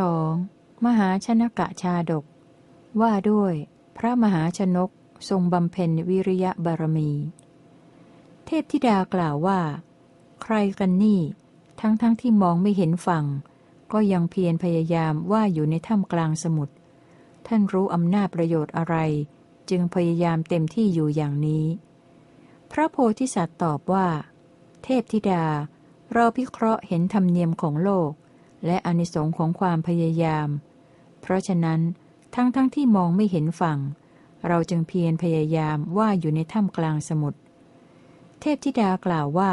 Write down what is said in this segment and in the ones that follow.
2. มหาชนกะชาดก ว่าด้วย พระมหาชนกทรงบำเพ็ญวิริยะบารมี เทพธิดากล่าวว่า ใครกันนี่ ทั้งทั้งที่มองไม่เห็นฝั่ง ก็ยังเพียรพยายามว่าอยู่ในถ้ำกลางสมุทรท่านรู้อำนาจประโยชน์อะไร จึงพยายามเต็มที่อยู่อย่างนี้ พระโพธิสัตว์ตอบว่า เทพธิดา เราพิเคราะห์เห็นธรรมเนียมของโลก และอนิสงค์ของความพยายาม เพราะฉะนั้นทั้งทั้งที่มองไม่เห็นฝั่ง เราจึงเพียรพยายามว่าอยู่ในถ้ำกลางสมุทรเทพธิดากล่าวว่า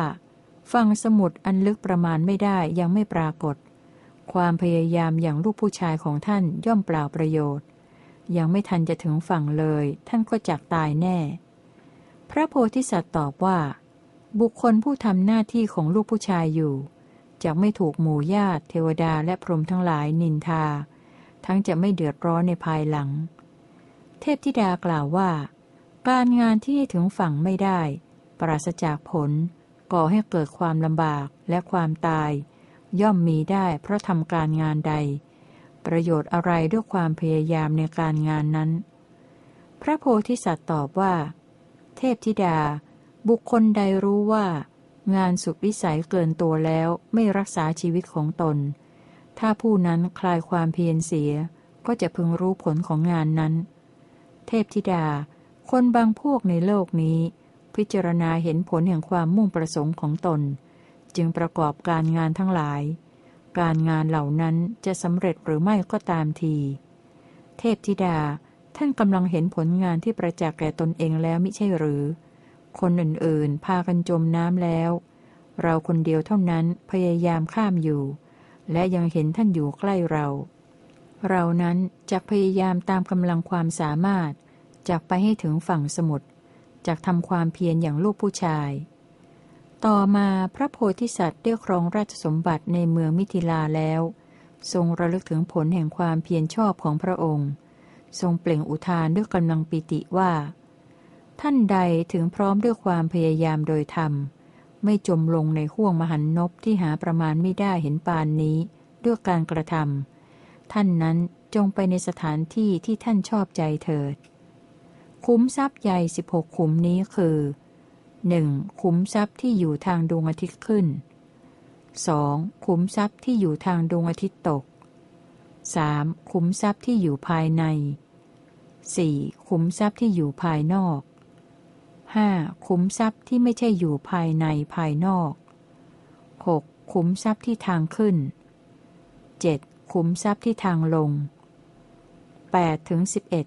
ฝั่งสมุทรอันลึกประมาณไม่ได้ยังไม่ปรากฏ ความพยายามอย่างลูกผู้ชายของท่านย่อมเปล่าประโยชน์ ยังไม่ทันจะถึงฝั่งเลย ท่านก็จักตายแน่ พระโพธิสัตว์ตอบว่า บุคคลผู้ทำหน้าที่ของลูกผู้ชายอยู่ จะไม่ถูกหมู่ญาติเทวดาและพรหมทั้งหลายนินทา ทั้งจะไม่เดือดร้อนในภายหลัง เทพธิดากล่าวว่า การงานที่ถึงฝั่งไม่ได้ ปราศจากผล ก่อให้เกิดความลำบากและความตาย ย่อมมีได้เพราะทำการงานใด ประโยชน์อะไรด้วยความพยายามในการงานนั้น พระโพธิสัตว์ตอบว่า เทพธิดา บุคคลใดรู้ว่า งานสุดวิสัยเกินตัวแล้วไม่รักษาชีวิตของตน ถ้าผู้นั้นคลายความเพียรเสีย ก็จะพึงรู้ผลของงานนั้น เทพธิดา คนบางพวกในโลกนี้ พิจารณาเห็นผลแห่งความมุ่งประสงค์ของตน จึงประกอบการงานทั้งหลาย การงานเหล่านั้นจะสำเร็จหรือไม่ก็ตามที เทพธิดา ท่านกำลังเห็นผลงานที่ประจักษ์แก่ตนเองแล้วมิใช่หรือ คนอื่นๆ พากันจมน้ำแล้ว เราคนเดียวเท่านั้นพยายามข้ามอยู่ และยังเห็นท่านอยู่ใกล้เรา เรานั้นจะพยายามตามกำลังความสามารถจากไปให้ถึงฝั่งสมุทรจากทำความเพียรอย่างลูกผู้ชาย ต่อมาพระโพธิสัตว์ได้ครองราชสมบัติในเมืองมิถิลาแล้ว ทรงระลึกถึงผลแห่งความเพียรชอบของพระองค์ ทรงเปล่งอุทานด้วยกำลังปิติว่า ท่านใดถึงพร้อมด้วยความพยายามโดยธรรม ไม่จมลงในห่วงมหันนบที่หาประมาณไม่ได้เห็นปานนี้ ด้วยการกระทำท่านนั้นจงไปในสถานที่ที่ท่านชอบใจเถิด คุ้มทรัพย์ใหญ่สิบหกขุมนี้คือ 1. ขุมทรัพย์ที่อยู่ทางดวงอาทิตย์ขึ้น 2. ขุมทรัพย์ที่อยู่ทางดวงอาทิตย์ตก 3. ขุมทรัพย์ที่อยู่ภายใน 4. ขุมทรัพย์ที่อยู่ภายนอก ห้าขุมทรัพย์ที่ไม่ใช่อยู่ภายในภายนอกหกขุมทรัพย์ที่ทางขึ้นเจ็ดขุมทรัพย์ที่ทางลงแปดถึงสิบเอ็ด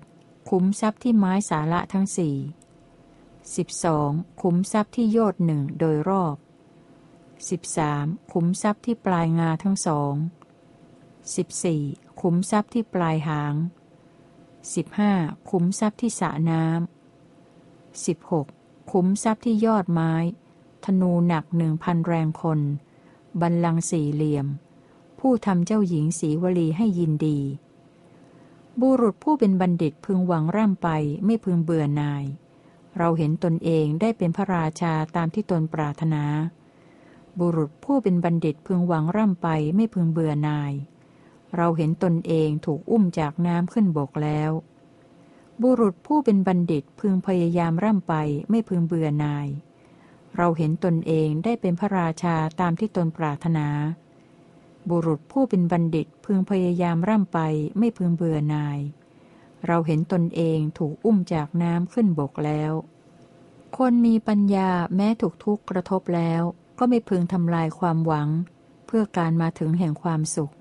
ขุมทรัพย์ที่ไม้สาระทั้งสี่สิบสองขุมทรัพย์ที่โยดหนึ่งโดยรอบสิบสามขุมทรัพย์ที่ปลายงาทั้งสองสิบสี่ขุมทรัพย์ที่ปลายหางสิบห้าขุมทรัพย์ที่สระน้ำ 16. ขุมทรัพย์ที่ยอดไม้ ธนูหนักหนึ่งพันแรงคน บันลังสี่เหลี่ยม ผู้ทำเจ้าหญิงสีวลีให้ยินดี บุรุษผู้เป็นบัณฑิตพึงหวังร่ำไปไม่พึงเบื่อนาย เราเห็นตนเองได้เป็นพระราชาตามที่ตนปรารถนา บุรุษผู้เป็นบัณฑิตพึงหวังร่ำไปไม่พึงเบื่อนาย เราเห็นตนเองถูกอุ้มจากน้ำขึ้นบกแล้ว บุรุษผู้เป็นบัณฑิตพึงพยายามร่ำไปไม่พึงเบื่อนาย เราเห็นตนเองได้เป็นพระราชาตามที่ตนปรารถนา บุรุษผู้เป็นบัณฑิตพึงพยายามร่ำไปไม่พึงเบื่อนาย เราเห็นตนเองถูกอุ้มจากน้ำขึ้นบกแล้ว คนมีปัญญาแม้ถูกทุกข์กระทบแล้ว ก็ไม่พึงทำลายความหวัง เพื่อการมาถึงแห่งความสุข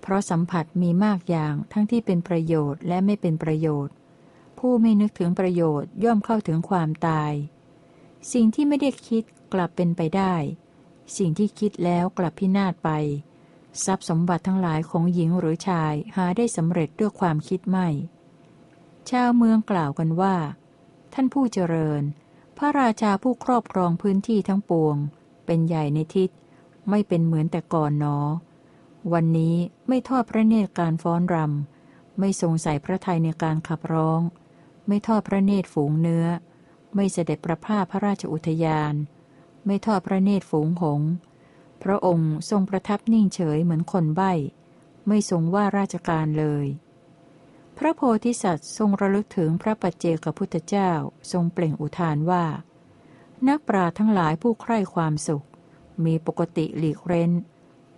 เพราะสัมผัสมีมากอย่างทั้งที่เป็นประโยชน์และไม่เป็นประโยชน์ ผู้ไม่นึกถึงประโยชน์ย่อมเข้าถึงความตาย สิ่งที่ไม่ได้คิดกลับเป็นไปได้ สิ่งที่คิดแล้วกลับพินาศไป ทรัพย์สมบัติทั้งหลายของหญิงหรือชายหาได้สำเร็จด้วยความคิดไม่ ชาวเมืองกล่าวกันว่า ท่านผู้เจริญ พระราชาผู้ครอบครองพื้นที่ทั้งปวง เป็นใหญ่ในทิศ ไม่เป็นเหมือนแต่ก่อนหนอ วันนี้ไม่ทอดพระเนตรการฟ้อนรำไม่ทรงใส่พระทัยในการขับร้อง ไม่ทอดพระเนตรฝูงเนื้อ ไม่เสด็จประพาพระราชอุทยาน ไม่ทอดพระเนตรฝูงหง พระองค์ทรงประทับนิ่งเฉยเหมือนคนใบ้ ไม่ทรงว่าราชการเลย พระโพธิสัตว์ทรงระลึกถึงพระปัจเจกพุทธเจ้าทรงเปล่งอุทานว่า นักปราทั้งหลายผู้ใคร่ความสุข มีปกติหลีกเร้น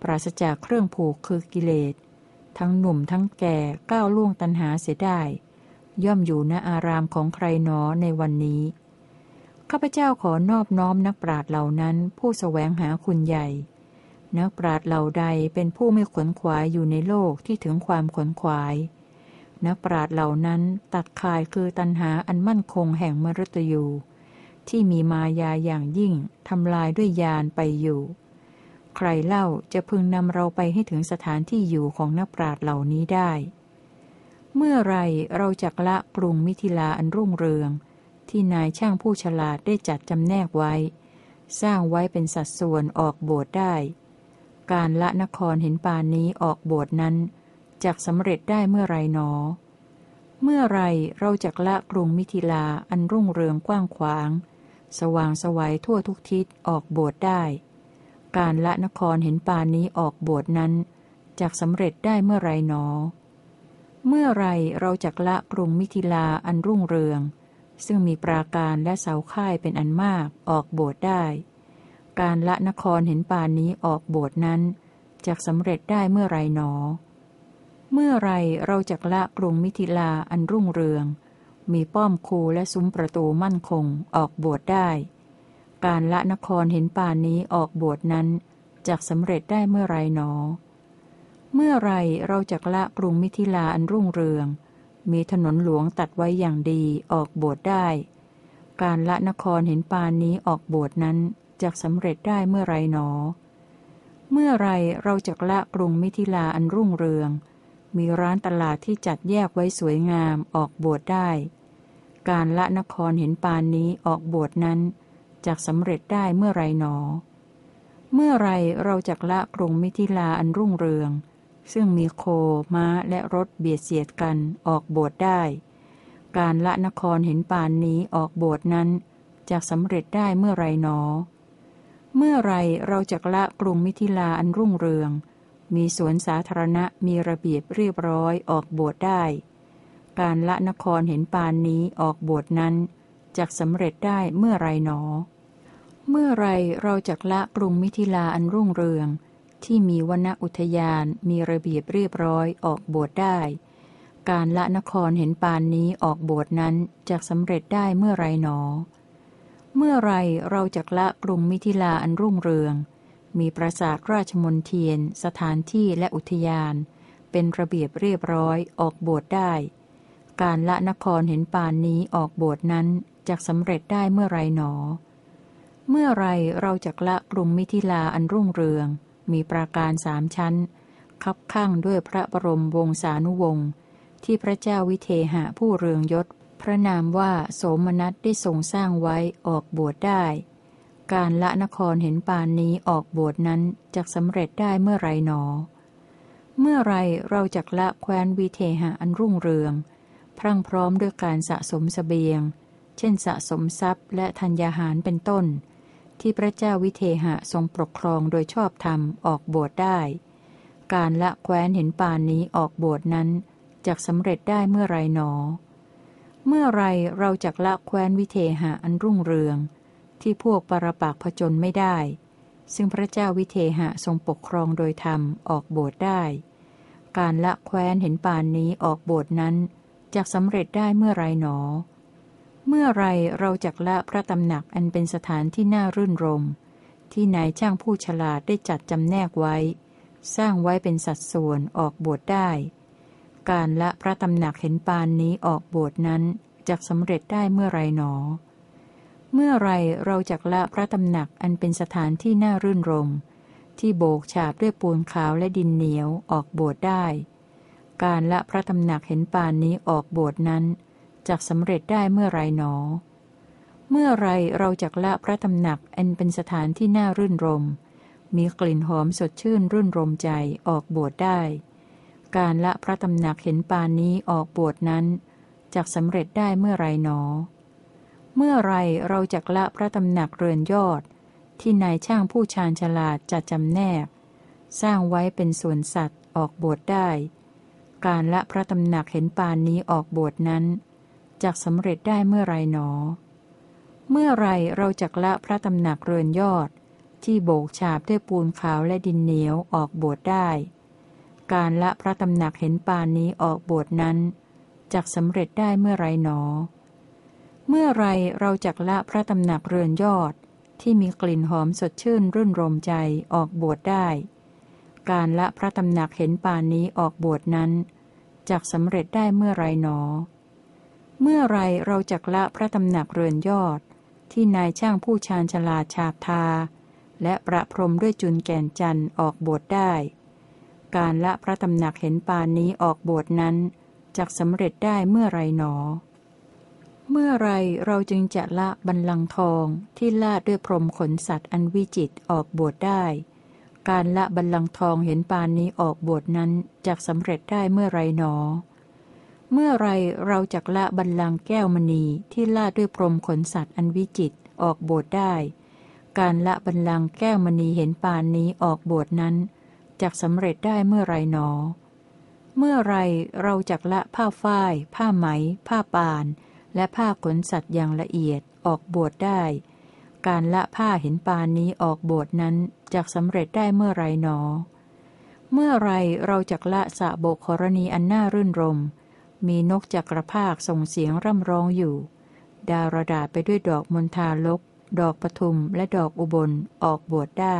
ปราศจากเครื่องผูกคือกิเลสทั้งหนุ่มทั้งแก่ก้าวล่วงตันหาเสียได้ ย่อมอยู่ณอารามของใครหนอในวันนี้ข้าพเจ้าขอนอบน้อมนักปราดเหล่านั้น ผู้สแสวงหาคุณใหญ่ นักปราดเหล่าใดเป็นผู้ไม่ขวนขวายอยู่ในโลกที่ถึงความขวนขวาย นักปราดเหล่านั้นตัดคายคือตันหาอันมั่นคงแห่งมรตยู ที่มีมายาอย่างยิ่งทำลายด้วยยานไปอยู่ ใครเล่าจะพึงนำเราไปให้ถึงสถานที่อยู่ของนักปราดเหล่านี้ได้ เมื่อไรเราจักละกรุงมิถิลาอันรุ่งเรือง ที่นายช่างผู้ฉลาดได้จัดจำแนกไว้ สร้างไว้เป็นสัดส่วนออกโบสถ์ได้ การละนครเห็นปานนี้ออกโบสถ์นั้นจักสำเร็จได้เมื่อไรหนอ เมื่อไรเราจักละกรุงมิถิลาอันรุ่งเรืองกว้างขวาง สว่างสวัยทั่วทุกทิศออกโบสถ์ได้ การละนครเห็นปานนี้ออกโบสถ์นั้นจักสำเร็จได้เมื่อไรหนอ เมื่อไรเราจักละกรุงมิถิลาอันรุ่งเรือง ซึ่งมีปราการและเสาค่ายเป็นอันมากออกโบสถ์ได้ การละนครเห็นปานนี้ออกโบสถ์นั้นจะสำเร็จได้เมื่อไรหนอ เมื่อไรเราจะละกรุงมิถิลาอันรุ่งเรือง มีป้อมคูและซุ้มประตูมั่นคงออกโบสถ์ได้ การละนครเห็นปานนี้ออกโบสถ์นั้นจะสำเร็จได้เมื่อไรหนอ เมื่อไรเราจะละกรุงมิถิลาอันรุ่งเรือง มีถนนหลวงตัดไว้อย่างดีออกโบสถ์ได้ การละนครเห็นปานนี้ออกโบสถ์นั้นจะสำเร็จได้เมื่อไรหนอ เมื่อไรเราจะละกรุงมิถิลาอันรุ่งเรือง มีร้านตลาดที่จัดแยกไว้สวยงามออกโบสถ์ได้ การละนครเห็นปานนี้ออกโบสถ์นั้นจะสำเร็จได้เมื่อไรหนอ เมื่อไรเราจะละกรุงมิถิลาอันรุ่งเรือง ซึ่งมีโคม้าและรถเบียดเสียดกันออกโบสถ์ได้ การละนครเห็นปานนี้ออกโบสถ์นั้นจะสำเร็จได้เมื่อไรหนอ เมื่อไรเราจะละกรุงมิถิลาอันรุ่งเรือง มีสวนสาธารณะมีระเบียบเรียบร้อยออกโบสถ์ได้ การละนครเห็นปานนี้ออกโบสถ์นั้นจะสำเร็จได้เมื่อไรหนอ เมื่อไรเราจะละกรุงมิถิลาอันรุ่งเรือง ที่มีวนอุทยานมีระเบียบเรียบร้อยออกบวชได้ การละนครเห็นปานนี้ออกบวชนั้นจะสำเร็จได้เมื่อไรหนอ เมื่อไรเราจะละกรุงมิถิลาอันรุ่งเรือง มีปราสาทราชมนเทียน สถานที่และอุทยาน เป็นระเบียบเรียบร้อยออกบวชได้ การละนครเห็นปานนี้ออกบวชนั้นจะสำเร็จได้เมื่อไรหนอ เมื่อไรเราจะละกรุงมิถิลาอันรุ่งเรือง มีปราการสามชั้น คับข้างด้วยพระบรมวงศานุวงศ์ที่พระเจ้าวิเทหะผู้เรืองยศ พระนามว่าโสมนัสได้ทรงสร้างไว้ออกบวชได้ การละนครเห็นปานนี้ออกบวชนั้นจะสำเร็จได้เมื่อไรหนอ เมื่อไรเราจะละแคว้นวิเทหะอันรุ่งเรือง พรั่งพร้อมด้วยการสะสมสเสบียง เช่นสะสมทรัพย์และธัญญาหารเป็นต้น ที่พระเจ้าวิเทหะทรงปกครองโดยชอบธรรมออกบวชได้ การละแคว้นเห็นปานนี้ออกบวชนั้นจะสำเร็จได้เมื่อไรหนอ เมื่อไรเราจะละแคว้นวิเทหะอันรุ่งเรือง ที่พวกปรปากผจญไม่ได้ ซึ่งพระเจ้าวิเทหะทรงปกครองโดยธรรมออกบวชได้ การละแคว้นเห็นปานนี้ออกบวชนั้นจะสำเร็จได้เมื่อไรหนอ เมื่อไรเราจักละพระตำหนักอันเป็นสถานที่น่ารื่นรม ที่นายช่างผู้ฉลาดได้จัดจำแนกไว้ สร้างไว้เป็นสัดส่วนออกบวชได้ การละพระตำหนักเห็นปานนี้ออกบวชนั้นจักสำเร็จได้เมื่อไรหนอ เมื่อไรเราจักละพระตำหนักอันเป็นสถานที่น่ารื่นรม ที่โบกฉาบด้วยปูนขาวและดินเหนียวออกบวชได้ การละพระตำหนักเห็นปานนี้ออกบวชนั้น จักสำเร็จได้เมื่อไรหนอ เมื่อไรเราจักละพระตำหนักอันเป็นสถานที่น่ารื่นรม มีกลิ่นหอมสดชื่นรื่นรมใจออกบวชได้ การละพระตำหนักเห็นปานนี้ออกบวชนั้นจักสำเร็จได้เมื่อไรหนอ เมื่อไรเราจักละพระตำหนักเรือนยอด ที่นายช่างผู้ชาญฉลาดจัดจำแนก สร้างไว้เป็นส่วนสัตว์ออกบวชได้ การละพระตำหนักเห็นปานนี้ออกบวชนั้น จักสำเร็จได้เมื่อไรหนอ เมื่อไรเราจักละพระตำหนักเรือนยอด ที่โบกฉาบด้วยปูนขาวและดินเหนียวออกบวชได้ การละพระตำหนักเห็นปานนี้ออกบวชนั้นจักสำเร็จได้เมื่อไรหนอ เมื่อไรเราจักละพระตำหนักเรือนยอด ที่มีกลิ่นหอมสดชื่นรื่นรมใจออกบวชได้ การละพระตำหนักเห็นปานนี้ออกบวชนั้นจักสำเร็จได้เมื่อไรหนอ เมื่อไรเราจักละพระตำหนักเรือนยอด ที่นายช่างผู้ชาญฉลาดฉาบทา และประพรมด้วยจุนแก่นจันทร์ออกบวชได้ การละพระตำหนักเห็นปานนี้ออกบวชนั้นจักสำเร็จได้เมื่อไรหนอ เมื่อไรเราจึงจะละบันลังทองที่ลาดด้วยพรมขนสัตว์อันวิจิตออกบวชได้ การละบันลังทองเห็นปานนี้ออกบวชนั้นจะสำเร็จได้เมื่อไรหนอ เมื่อไรเราจักละบันลังแก้วมณีที่ลาดด้วยพรมขนสัตว์อันวิจิตออกบวชได้ การละบันลังแก้วมณีเห็นปานนี้ออกบวชนั้นจะสำเร็จได้เมื่อไรหนอ เมื่อไรเราจักละผ้าฝ้าย ผ้าไหม ผ้าปาน และผ้าขนสัตว์อย่างละเอียดออกบวชได้ การละผ้าเห็นปานนี้ออกบวชนั้นจะสำเร็จได้เมื่อไรหนอ เมื่อไรเราจักละสะโบกรณีอันน่ารื่นรม มีนกจักรภาคส่งเสียงร่ำร้องอยู่ ดารดาไปด้วยดอกมณฑาลก ดอกปทุมและดอกอุบลออกบวชได้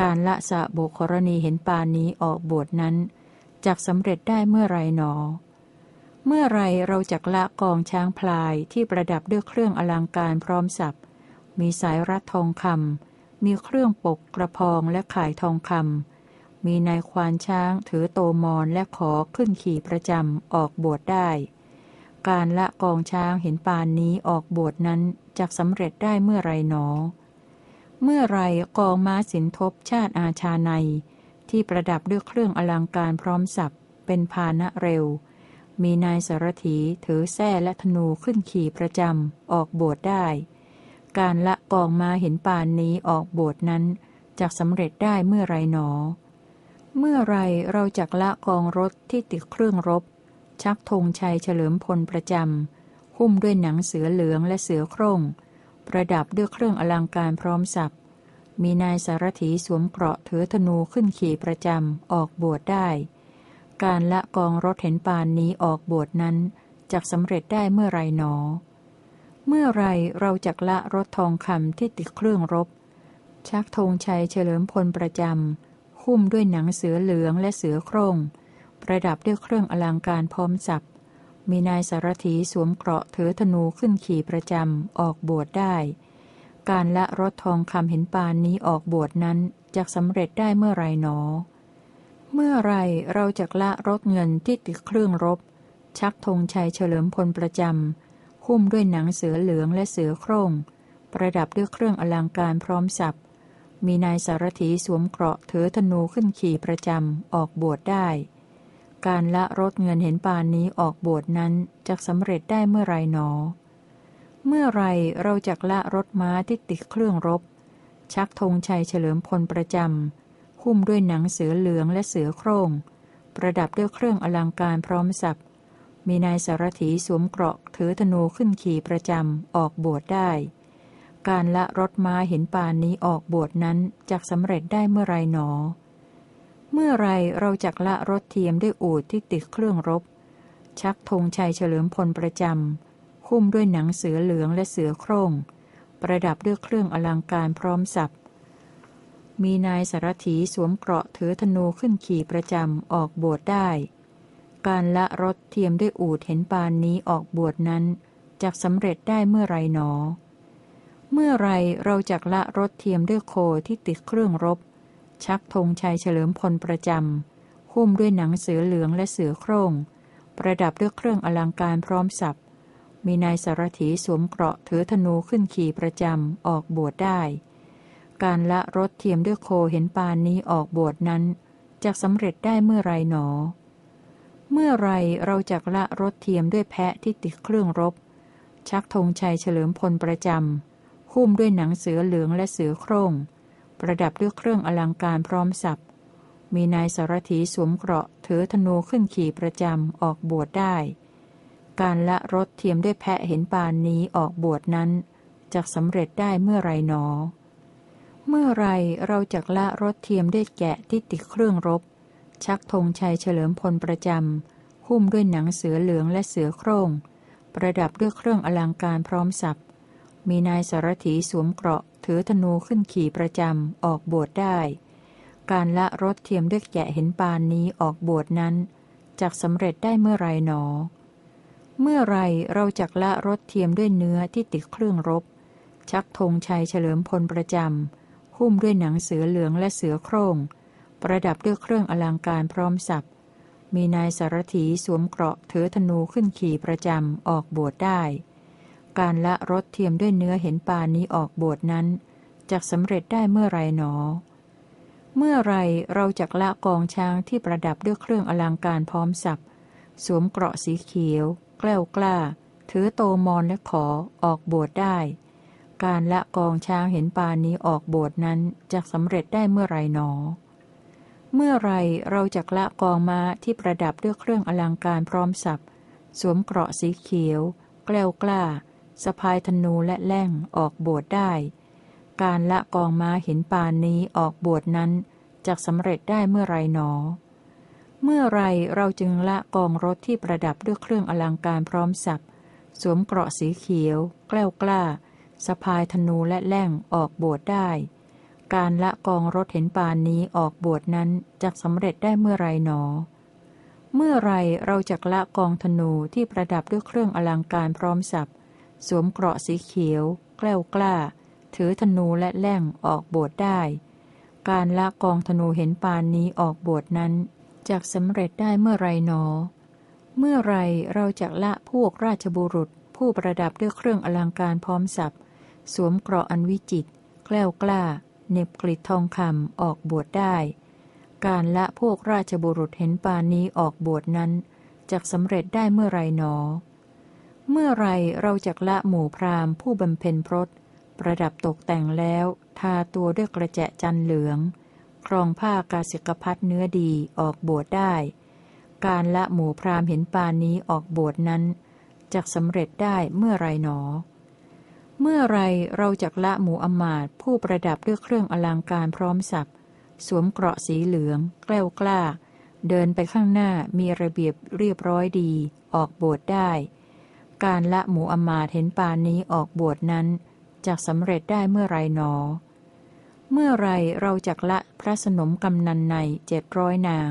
การละสะโบกรณีเห็นปานนี้ออกบวชนั้นจักสำเร็จได้เมื่อไรหนอ เมื่อไรเราจักละกองช้างพลายที่ประดับด้วยเครื่องอลังการพร้อมสับมีสายรัดทองคำมีเครื่องปกกระพองและข่ายทองคำ มีนายควานช้างถือโตมอนและขอขึ้นขี่ประจำออกบวชได้ การละกองช้างเห็นปานนี้ออกบวชนั้นจักสำเร็จได้เมื่อไรหนอ เมื่อไรกองม้าสินทบชาติอาชาใน ที่ประดับด้วยเครื่องอลังการพร้อมสับเป็นพานะเร็ว มีนายสารถีถือแส้และธนูขึ้นขี่ประจำออกบวชได้ การละกองมาเห็นปานนี้ออกบวชนั้นจะสำเร็จได้เมื่อไรหนอ เมื่อไรเราจักละกองรถที่ติดเครื่องรบ ชักธงชัยเฉลิมพลประจำหุ้มด้วยหนังเสือเหลืองและเสือโคร่ง ประดับด้วยเครื่องอลังการพร้อมสับมีนายสารถีสวมเกราะถือธนูขึ้นขี่ประจำออกบวชได้ การละกองรถเห็นปานนี้ออกบวชนั้นจะสำเร็จได้เมื่อไรหนอ เมื่อไรเราจักละรถทองคำที่ติดเครื่องรบ ชักธงชัยเฉลิมพลประจำ หุ้มด้วยหนังเสือเหลืองและเสือโคร่ง ประดับด้วยเครื่องอลังการพร้อมสับ มีนายสารถีสวมเกราะถือธนูขึ้นขี่ประจำออกบวชได้ การละรถทองคำเห็นปานนี้ออกบวชนั้นจะสำเร็จได้เมื่อไรหนอ เมื่อไรเราจะละรถเงินที่ติดเครื่องรบ ชักธงชัยเฉลิมพลประจำหุ้มด้วยหนังเสือเหลืองและเสือโคร่ง ประดับด้วยเครื่องอลังการพร้อมสับ มีนายสารถีสวมเกราะถือธนูขึ้นขี่ประจำออกบวชได้ การละรถเงินเห็นปานนี้ออกบวชนั้นจะสำเร็จได้เมื่อไรหนอ เมื่อไรเราจะละรถม้าที่ติดเครื่องรบ ชักธงชัยเฉลิมพลประจำหุ้มด้วยหนังเสือเหลืองและเสือโคร่ง ประดับด้วยเครื่องอลังการพร้อมสับมีนายสารถีสวมเกราะถือธนูขึ้นขี่ประจำออกบวชได้ การละรถม้าเห็นปานนี้ออกบวชนั้นจะสำเร็จได้เมื่อไรหนอ เมื่อไรเราจักละรถเทียมด้วยอูดที่ติดเครื่องรบ ชักธงชัยเฉลิมพลประจำหุ้มด้วยหนังเสือเหลืองและเสือโคร่ง ประดับด้วยเครื่องอลังการพร้อมสับมีนายสารถีสวมเกราะถือธนูขึ้นขี่ประจำออกบวชได้ การละรถเทียมด้วยอูดเห็นปานนี้ออกบวชนั้นจักสำเร็จได้เมื่อไรหนอ เมื่อไรเราจักละรถเทียมด้วยโคที่ติดเครื่องรบ ชักธงชัยเฉลิมพลประจำหุ้มด้วยหนังเสือเหลืองและเสือโคร่ง ประดับด้วยเครื่องอลังการพร้อมสับมีนายสารถีสวมเกราะถือธนูขึ้นขี่ประจำออกบวชได้ การละรถเทียมด้วยโคเห็นปานนี้ออกบวชนั้นจะสำเร็จได้เมื่อไรหนอ เมื่อไรเราจักละรถเทียมด้วยแพะที่ติดเครื่องรบ ชักธงชัยเฉลิมพลประจำ หุ้มด้วยหนังเสือเหลืองและเสือโคร่ง ประดับด้วยเครื่องอลังการพร้อมสับมีนายสารถีสวมเกราะถือธนูขึ้นขี่ประจำออกบวชได้ การละรถเทียมด้วยแพะเห็นปานนี้ออกบวชนั้นจะสำเร็จได้เมื่อไรหนอ เมื่อไรเราจะละรถเทียมด้วยแกะที่ติดเครื่องรบ ชักธงชัยเฉลิมพลประจำหุ้มด้วยหนังเสือเหลืองและเสือโคร่งประดับด้วยเครื่องอลังการพร้อมสับ มีนายสารถีสวมเกราะ ถือธนูขึ้นขี่ประจำ ออกบวชได้ การละรถเทียมด้วยแกะเห็นปานนี้ออกบวชนั้นจักสำเร็จได้เมื่อไรหนอ เมื่อไรเราจักละรถเทียมด้วยเนื้อที่ติดเครื่องรบ ชักธงชัยเฉลิมพลประจำ หุ้มด้วยหนังเสือเหลืองและเสือโคร่ง ประดับด้วยเครื่องอลังการพร้อมสับ มีนายสารถีสวมเกราะถือธนูขึ้นขี่ประจำ ออกบวชได้ การละรถเทียมด้วยเนื้อเห็นปานนี้ออกบวชนั้นจะสำเร็จได้เมื่อไรหนอ เมื่อไรเราจักละกองช้างที่ประดับด้วยเครื่องอลังการพร้อมสับสวมเกราะสีเขียว แกล้วกล้า ถือโตมอนและขอออกบวชได้ การละกองช้างเห็นปานนี้ออกบวชนั้นจะสำเร็จได้เมื่อไรหนอ เมื่อไรเราจักละกองม้าที่ประดับด้วยเครื่องอลังการพร้อมสับสวมเกราะสีเขียว แกล้วกล้า สะพายธนูและแล่งออกบวชได้ การละกองม้าเห็นปานนี้ออกบวชนั้นจะสำเร็จได้เมื่อไรหนอ เมื่อไรเราจึงละกองรถที่ประดับด้วยเครื่องอลังการพร้อมสับสวมเกราะสีเขียว แกล้วกล้าสะพายธนูและแล่งออกบวชได้ การละกองรถเห็นปานนี้ออกบวชนั้นจะสำเร็จได้เมื่อไรหนอ เมื่อไรเราจะละกองธนูที่ประดับด้วยเครื่องอลังการพร้อมสับ สวมเกราะสีเขียว แกล้วกล้า ถือธนูและแล่งออกบวชได้ การละกองธนูเห็นปานนี้ออกบวชนั้นจากสำเร็จได้เมื่อไรหนอ เมื่อไรเราจะละพวกราชบุรุษ ผู้ประดับด้วยเครื่องอลังการพร้อมสับสวมเกราะอันวิจิต แกล้วกล้าเน็บกลิดทองคำออกบวชได้ การละพวกราชบุรุษเห็นปานนี้ออกบวชนั้นจกสำเร็จได้เมื่อไรหนอ เมื่อไรเราจะละหมู่พราหมณ์ผู้บำเพ็ญพรตประดับตกแต่งแล้ว ทาตัวด้วยกระแจจันเหลือง ครองผ้ากาสิกพัดเนื้อดีออกบวชได้ การละหมู่พราหมณ์เห็นปานนี้ออกบวชนั้นจะสำเร็จได้เมื่อไรหนอ เมื่อไรเราจะละหมู่อมาตผู้ประดับด้วยเครื่องอลังการพร้อมสับสวมเกราะสีเหลือง แกล้วกล้า เดินไปข้างหน้ามีระเบียบเรียบร้อยดี ออกบวชได้ การละหมูอมาเห็นปานนี้ออกบวชนั้นจะสำเร็จได้เมื่อไรหนอ เมื่อไรเราจะละพระสนมกำนันในเจ็ดร้อยนาง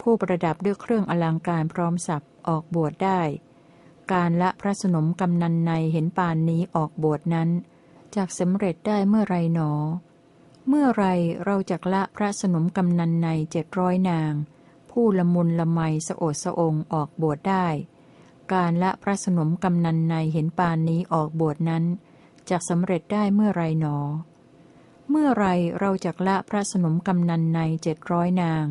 ผู้ประดับด้วยเครื่องอลังการพร้อมสับออกบวชได้ การละพระสนมกำนันในเห็นปานนี้ออกบวชนั้นจะสำเร็จได้เมื่อไรหนอ เมื่อไรเราจะละพระสนมกำนันในเจ็ดร้อยนาง ผู้ละมุนละไมสโอดสองออกบวชได้ การละพระสนมกำนันในเห็นปานนี้ออกบวชนั้นจะสำเร็จได้เมื่อไรหนอ เมื่อไรเราจะละพระสนมกำนันในเจ็ดร้อยนาง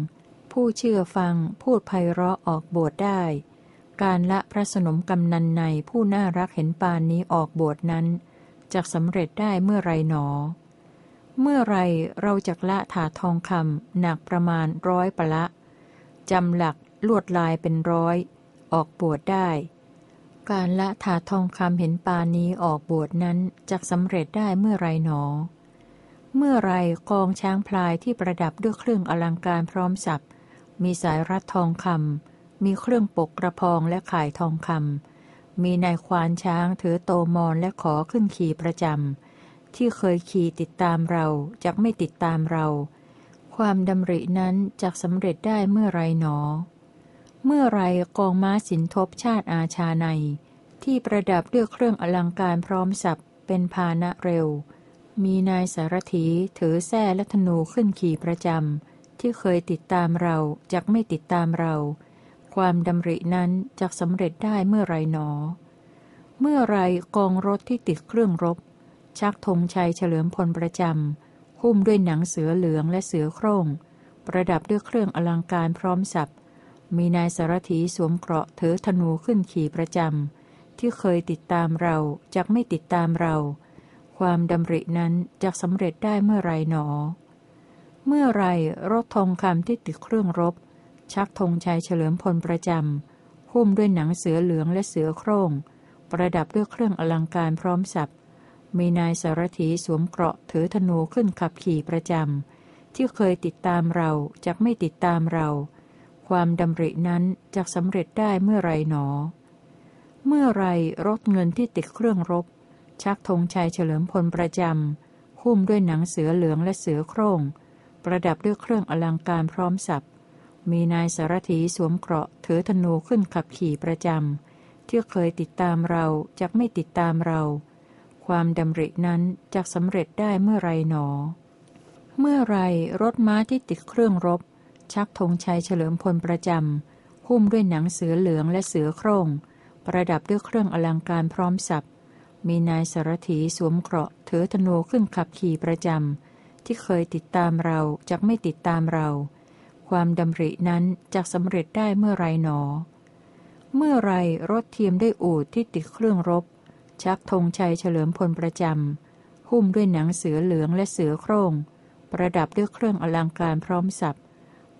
ผู้เชื่อฟังพูดไพเราะออกบวชได้ การละพระสนมกำนันในผู้น่ารักเห็นปานนี้ออกบวชนั้นจะสำเร็จได้เมื่อไรหนอ เมื่อไรเราจะละถาทองคำหนักประมาณร้อยปะละจำหลักลวดลายเป็นร้อย ออกบวชได้ การละถาทองคำเห็นปานี้ออกบวชนั้นจะสำเร็จได้เมื่อไรหนอ เมื่อไรกองช้างพลายที่ประดับด้วยเครื่องอลังการพร้อมสับมีสายรัดทองคำมีเครื่องปกกระพองและข่ายทองคำมีนายควานช้างถือโตมอนและขอขึ้นขี่ประจำที่เคยขี่ติดตามเราจะไม่ติดตามเรา ความดำรินั้นจะสำเร็จได้เมื่อไรหนอ เมื่อไรกองม้าสินทบชาติอาชาใน ที่ประดับด้วยเครื่องอลังการพร้อมสับเป็นพาณะเร็ว มีนายสารถีถือแส้และธนูขึ้นขี่ประจำที่เคยติดตามเราจากไม่ติดตามเรา ความดำรินั้นจะสำเร็จได้เมื่อไรหนอ เมื่อไรกองรถที่ติดเครื่องรบ ชักธงชัยเฉลิมพลประจำหุ้มด้วยหนังเสือเหลืองและเสือโคร่ง ประดับด้วยเครื่องอลังการพร้อมสับ มีนายสารถีสวมเกราะถือธนูขึ้นขี่ประจำที่เคยติดตามเราจากไม่ติดตามเรา ความดำรินั้นจะสำเร็จได้เมื่อไรหนอ เมื่อไรรถทองคำที่ติดเครื่องรบ ชักธงชัยเฉลิมพลประจำหุ้มด้วยหนังเสือเหลืองและเสือโคร่ง ประดับด้วยเครื่องอลังการพร้อมสับมีนายสารถีสวมเกราะถือธนูขึ้นขับขี่ประจำที่เคยติดตามเราจะไม่ติดตามเรา ความดำรินั้นจะสำเร็จได้เมื่อไรหนอ เมื่อไรรถเงินที่ติดเครื่องรบ ชักธงชัยเฉลิมพลประจำหุ้มด้วยหนังเสือเหลืองและเสือโคร่ง ประดับด้วยเครื่องอลังการพร้อมสับมีนายสารถีสวมเกราะถือธนูขึ้นขับขี่ประจำที่เคยติดตามเราจะไม่ติดตามเรา ความดำรินั้นจะสำเร็จได้เมื่อไรหนอ เมื่อไรรถม้าที่ติดเครื่องรบ ชักธงชัยเฉลิมพลประจำหุ้มด้วยหนังเสือเหลืองและเสือโคร่ง ประดับด้วยเครื่องอลังการพร้อมสับมีนายสารถีสวมเกราะถือธนูขึ้นขับขี่ประจำที่เคยติดตามเราจะไม่ติดตามเรา ความดำรินั้นจะสำเร็จได้เมื่อไรหนอ เมื่อไรรถเทียมได้อูดที่ติดเครื่องรบ ชักธงชัยเฉลิมพลประจำหุ้มด้วยหนังเสือเหลืองและเสือโคร่ง ประดับด้วยเครื่องอลังการพร้อมสับ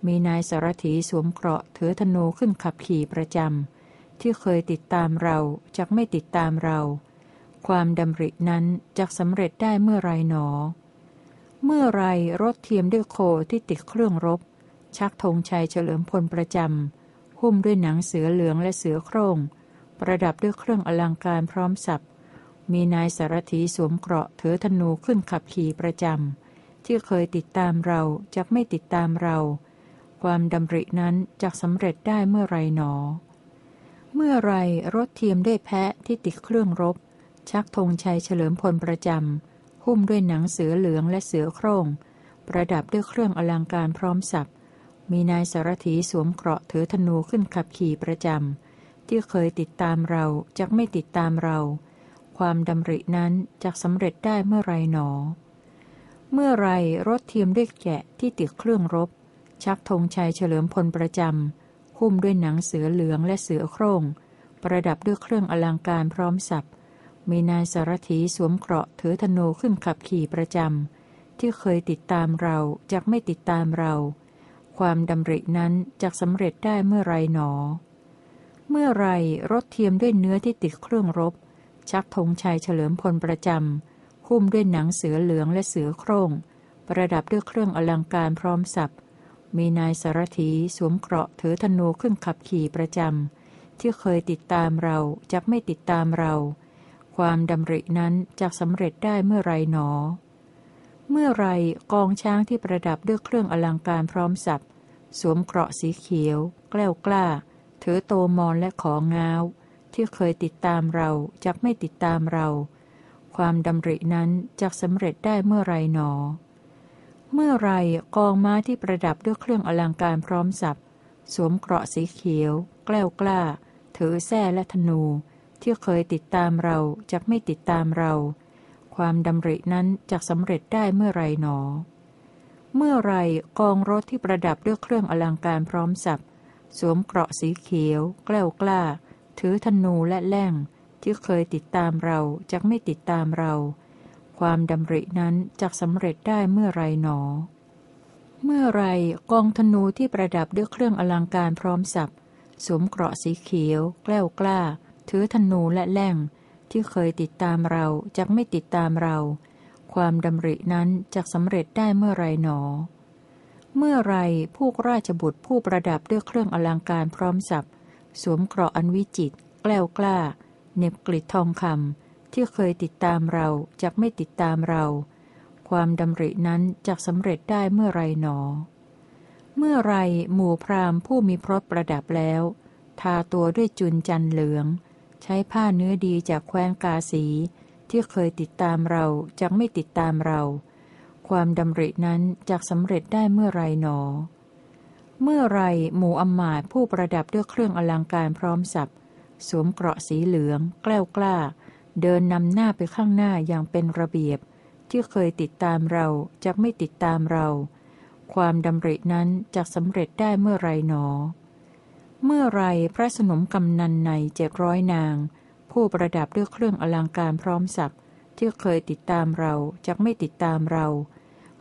มีนายสารถีสวมเกราะถือธนูขึ้นขับขี่ประจำที่เคยติดตามเราจะไม่ติดตามเรา ความดำรินั้นจะสำเร็จได้เมื่อไรหนอ เมื่อไรรถเทียมด้วยโคที่ติดเครื่องรบ ชักธงชัยเฉลิมพลประจำหุ้มด้วยหนังเสือเหลืองและเสือโคร่งประดับด้วยเครื่องอลังการพร้อมสับมีนายสารถีสวมเกราะถือธนูขึ้นขับขี่ประจำที่เคยติดตามเราจะไม่ติดตามเรา ความดำรินั้นจะสำเร็จได้เมื่อไรหนอ เมื่อไรรถเทียมด้วยแพะที่ติดเครื่องรบ ชักธงชัยเฉลิมพลประจำหุ้มด้วยหนังเสือเหลืองและเสือโคร่ง ประดับด้วยเครื่องอลังการพร้อมสับมีนายสารถีสวมเกราะถือธนูขึ้นขับขี่ประจำที่เคยติดตามเราจะไม่ติดตามเรา ความดำรินั้นจะสำเร็จได้เมื่อไรหนอ เมื่อไรรถเทียมด้วยแกะที่ติดเครื่องรบ ชักธงชัยเฉลิมพลประจำหุ้มด้วยหนังเสือเหลืองและเสือโคร่ง ประดับด้วยเครื่องอลังการพร้อมสับมีนายสารถีสวมเกราะถือธนูขึ้นขับขี่ประจำที่เคยติดตามเราจะไม่ติดตามเรา ความดำรินั้นจะสำเร็จได้เมื่อไรหนอ เมื่อไรรถเทียมด้วยเนื้อที่ติดเครื่องรบ ชักธงชัยเฉลิมพลประจำหุ้มด้วยหนังเสือเหลืองและเสือโคร่ง ประดับด้วยเครื่องอลังการพร้อมสับ มีนายสารถีสวมเกราะถือธนูขึ้นขับขี่ประจำที่เคยติดตามเราจะไม่ติดตามเรา ความดำรินั้นจะสำเร็จได้เมื่อไรหนอ เมื่อไรกองช้างที่ประดับด้วยเครื่องอลังการพร้อมสับสวมเกราะสีเขียว แกล้วกล้า ถือโตมอนและของง้าว ที่เคยติดตามเราจะไม่ติดตามเรา ความดำรินั้นจะสำเร็จได้เมื่อไรหนอ เมื่อไรกองม้าที่ประดับด้วยเครื่องอลังการพร้อมสับสวมเกราะสีเขียว แกล้วกล้า ถือแส้และธนู ที่เคยติดตามเราจะไม่ติดตามเรา ความดำรินั้นจะสำเร็จได้เมื่อไรหนอ เมื่อไรกองรถที่ประดับด้วยเครื่องอลังการพร้อมสับสวมเกราะสีเขียว แกล้วกล้า ถือธนูและแล่ง ที่เคยติดตามเราจะไม่ติดตามเรา ความดำรินั้นจะสำเร็จได้เมื่อไรหนอ เมื่อไรกองธนูที่ประดับด้วยเครื่องอลังการพร้อมสับสวมเกราะสีเขียว แกล้วกล้า ถือธนูและแล่ง ที่เคยติดตามเราจะไม่ติดตามเรา ความดำรินั้นจะสำเร็จได้เมื่อไรหนอ เมื่อไรพวกราชบุตรผู้ประดับด้วยเครื่องอลังการพร้อมสับสวมเกราะอันวิจิตแกล้วกล้าเน็บกลิดทองคำ ที่เคยติดตามเราจะไม่ติดตามเรา ความดำรินั้นจะสำเร็จได้เมื่อไรหนอ เมื่อไรหมู่พราหมณ์ผู้มีพรตประดับแล้ว ทาตัวด้วยจุนจันเหลือง ใช้ผ้าเนื้อดีจากแคว้นกาสี ที่เคยติดตามเราจะไม่ติดตามเรา ความดำรินั้นจะสำเร็จได้เมื่อไรหนอ เมื่อไรหมู่อมมาตผู้ประดับด้วยเครื่องอลังการพร้อมสับสวมเกราะสีเหลือง แกล้วกล้า เดินนำหน้าไปข้างหน้าอย่างเป็นระเบียบ ที่เคยติดตามเราจะไม่ติดตามเรา ความดำรินั้นจะสำเร็จได้เมื่อไรหนอ เมื่อไรพระสนมกำนันในเจ็ดร้อยนาง ผู้ประดับด้วยเครื่องอลังการพร้อมสับที่เคยติดตามเราจะไม่ติดตามเรา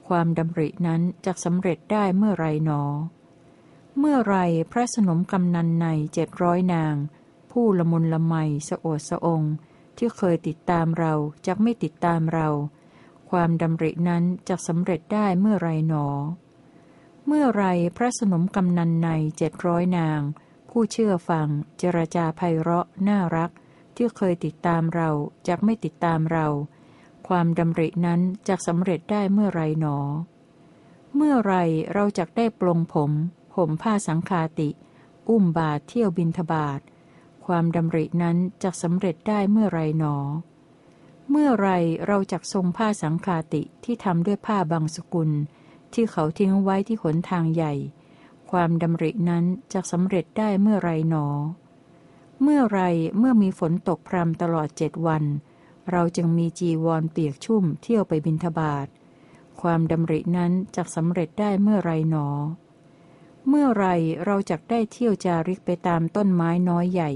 ความดำรินั้นจะสำเร็จได้เมื่อไรหนอ เมื่อไรพระสนมกำนันในเจ็ดร้อยนาง ผู้ละมุนละไมสะโอดสะอง ที่เคยติดตามเราจะไม่ติดตามเรา ความดำรินั้นจะสำเร็จได้เมื่อไรหนอ เมื่อไรพระสนมกำนันในเจ็ดร้อยนาง ผู้เชื่อฟัง เจรจาไพเราะน่ารัก ที่เคยติดตามเราจะไม่ติดตามเรา ความดำรินั้นจะสำเร็จได้เมื่อไรหนอ เมื่อไรเราจะได้ปลงผมห่มผ้าสังคาติ อุ้มบาทเที่ยวบินทบาท ความดำรินั้นจะสำเร็จได้เมื่อไรหนอ เมื่อไรเราจะทรงผ้าสังคาติที่ทำด้วยผ้าบางสกุล ที่เขาทิ้งไว้ที่ขนทางใหญ่ ความดำรินั้นจะสำเร็จได้เมื่อไรหนอ เมื่อไรเมื่อมีฝนตกพรำตลอดเจ็ดวัน เราจึงมีจีวรเปียกชุ่มเที่ยวไปบินทบาทความดำรินั้นจะสำเร็จได้เมื่อไรหนอ เมื่อไรเราจะได้เที่ยวจาริกไปตามต้นไม้น้อยใหญ่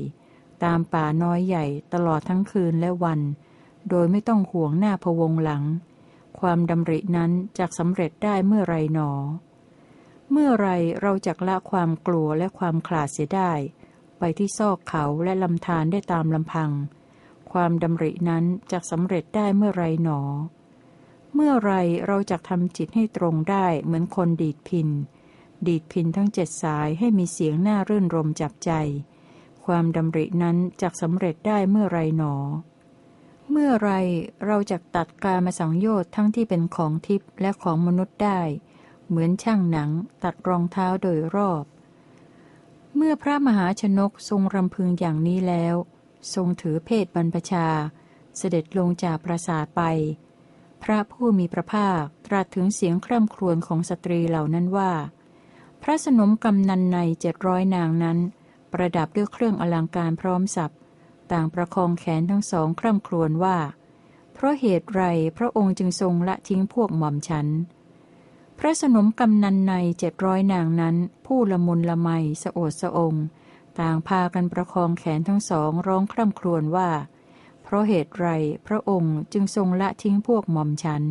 ตามป่าน้อยใหญ่ตลอดทั้งคืนและวัน โดยไม่ต้องห่วงหน้าพวงหลัง ความดำรินั้นจะสำเร็จได้เมื่อไรหนอ เมื่อไรเราจะละความกลัวและความขลาดเสียได้ ไปที่ซอกเขาและลำธารได้ตามลำพัง ความดำรินั้นจะสำเร็จได้เมื่อไรหนอ เมื่อไรเราจะทำจิตให้ตรงได้เหมือนคนดีดพิน ดีดพินทั้งเจ็ดสายให้มีเสียงน่ารื่นรมจับใจ ความดำรินั้นจะสำเร็จได้เมื่อไรหนอ เมื่อไรเราจะตัดกามาสังโยชน์ทั้งที่เป็นของทิพย์และของมนุษย์ได้ เหมือนช่างหนังตัดรองเท้าโดยรอบ เมื่อพระมหาชนกทรงรำพึงอย่างนี้แล้ว ทรงถือเพศบรรพชา เสด็จลงจากปราสาทไป พระผู้มีพระภาคตรัสถึงเสียงคร่ำครวญของสตรีเหล่านั้นว่า พระสนมกำนันในเจ็ดร้อยนางนั้น ประดับด้วยเครื่องอลังการพร้อมสับต่างประคองแขนทั้งสองคร่ำครวญว่า เพราะเหตุไรพระองค์จึงทรงละทิ้งพวกหม่อมฉัน พระสนมกำนันในเจ็ดร้อยนางนั้น ผู้ละมุนละไมสะโอดสะองต่างพากันประคองแขนทั้งสองร้องคร่ำครวญว่า เพราะเหตุไรพระองค์จึงทรงละทิ้งพวกหม่อมฉัน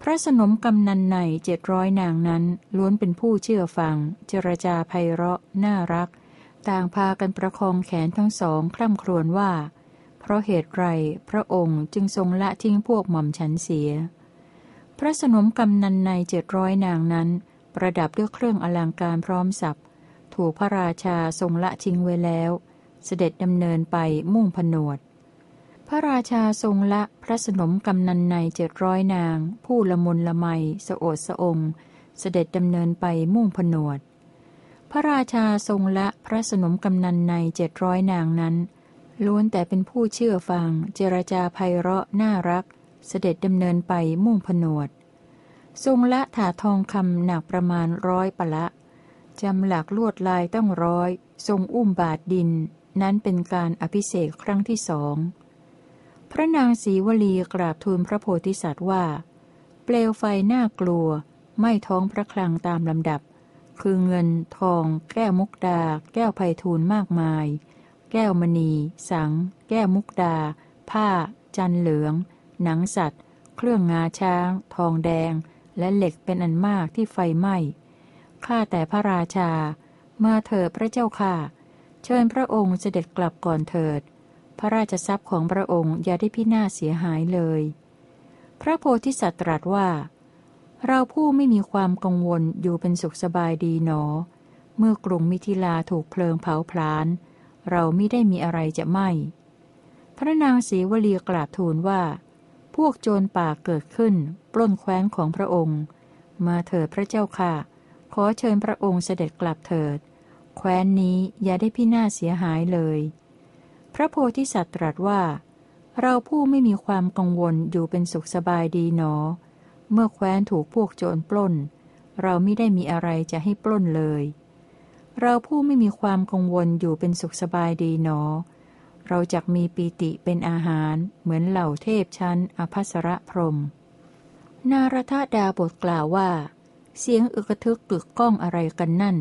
พระสนมกำนันในเจ็ดร้อยนางนั้นล้วนเป็นผู้เชื่อฟัง เจรจาไพเราะน่ารัก ต่างพากันประคองแขนทั้งสองคร่ำครวญว่า เพราะเหตุไรพระองค์จึงทรงละทิ้งพวกหม่อมฉันเสีย พระสนมกำนันในเจ็ดร้อยนางนั้น ประดับด้วยเครื่องอลังการพร้อมสับถูกพระราชาทรงละทิ้งไว้แล้ว เสด็จดำเนินไปมุ่งผนวด พระราชาทรงละพระสนมกำนันในเจ็ดร้อยนาง ผู้ละมุนละไมสโอดสะองเสด็จดำเนินไปมุ่งผนวด พระราชาทรงละพระสนมกำนันในเจ็ดร้อยนางนั้น ล้วนแต่เป็นผู้เชื่อฟัง เจรจาไพเราะน่ารัก เสด็จดำเนินไปมุ่งผนวด ทรงละถาทองคำหนักประมาณร้อยปะละจำหลักลวดลายต้องร้อย ทรงอุ้มบาทดิน นั้นเป็นการอภิเษกครั้งที่สอง พระนางศรีวลีกราบทูลพระโพธิสัตว์ว่า เปลวไฟน่ากลัว ไม่ท้องพระคลังตามลำดับ คือเงิน ทอง แก้วมุกดา แก้วไพทูลมากมาย แก้วมณี สัง แก้วมุกดา ผ้า จันเหลือง หนังสัตว์ เครื่องงาช้าง ทองแดง และเหล็กเป็นอันมากที่ไฟไหม้ ข้าแต่พระราชา มาเถิดพระเจ้าค่ะ เชิญพระองค์เสด็จกลับก่อนเถิด พระราชทรัพย์ของพระองค์อย่าได้พินาศเสียหายเลย พระโพธิสัตว์ตรัสว่า เราผู้ไม่มีความกังวลอยู่เป็นสุขสบายดีหนอ เมื่อกรุงมิถิลาถูกเพลิงเผาพลาน เราไม่ได้มีอะไรจะไหมพระนางศรีวลีกราบทูลว่า พวกโจรป่าเกิดขึ้น ปล้นแคว้นของพระองค์ มาเถิดพระเจ้าค่ะ ขอเชิญพระองค์เสด็จกลับเถิด แคว้นนี้อย่าได้พินาศเสียหายเลย พระโพธิสัตว์ตรัสว่า เราผู้ไม่มีความกังวลอยู่เป็นสุขสบายดีหนอ เมื่อแคว้นถูกพวกโจรปล้น เราไม่ได้มีอะไรจะให้ปล้นเลย เราผู้ไม่มีความกังวลอยู่เป็นสุขสบายดีหนอ เราจะมีปีติเป็นอาหารเหมือนเหล่าเทพชั้นอภัสรพรม นารทดาบทกล่าวว่า เสียงอึกทึกกึกก้องอะไรกันนั่น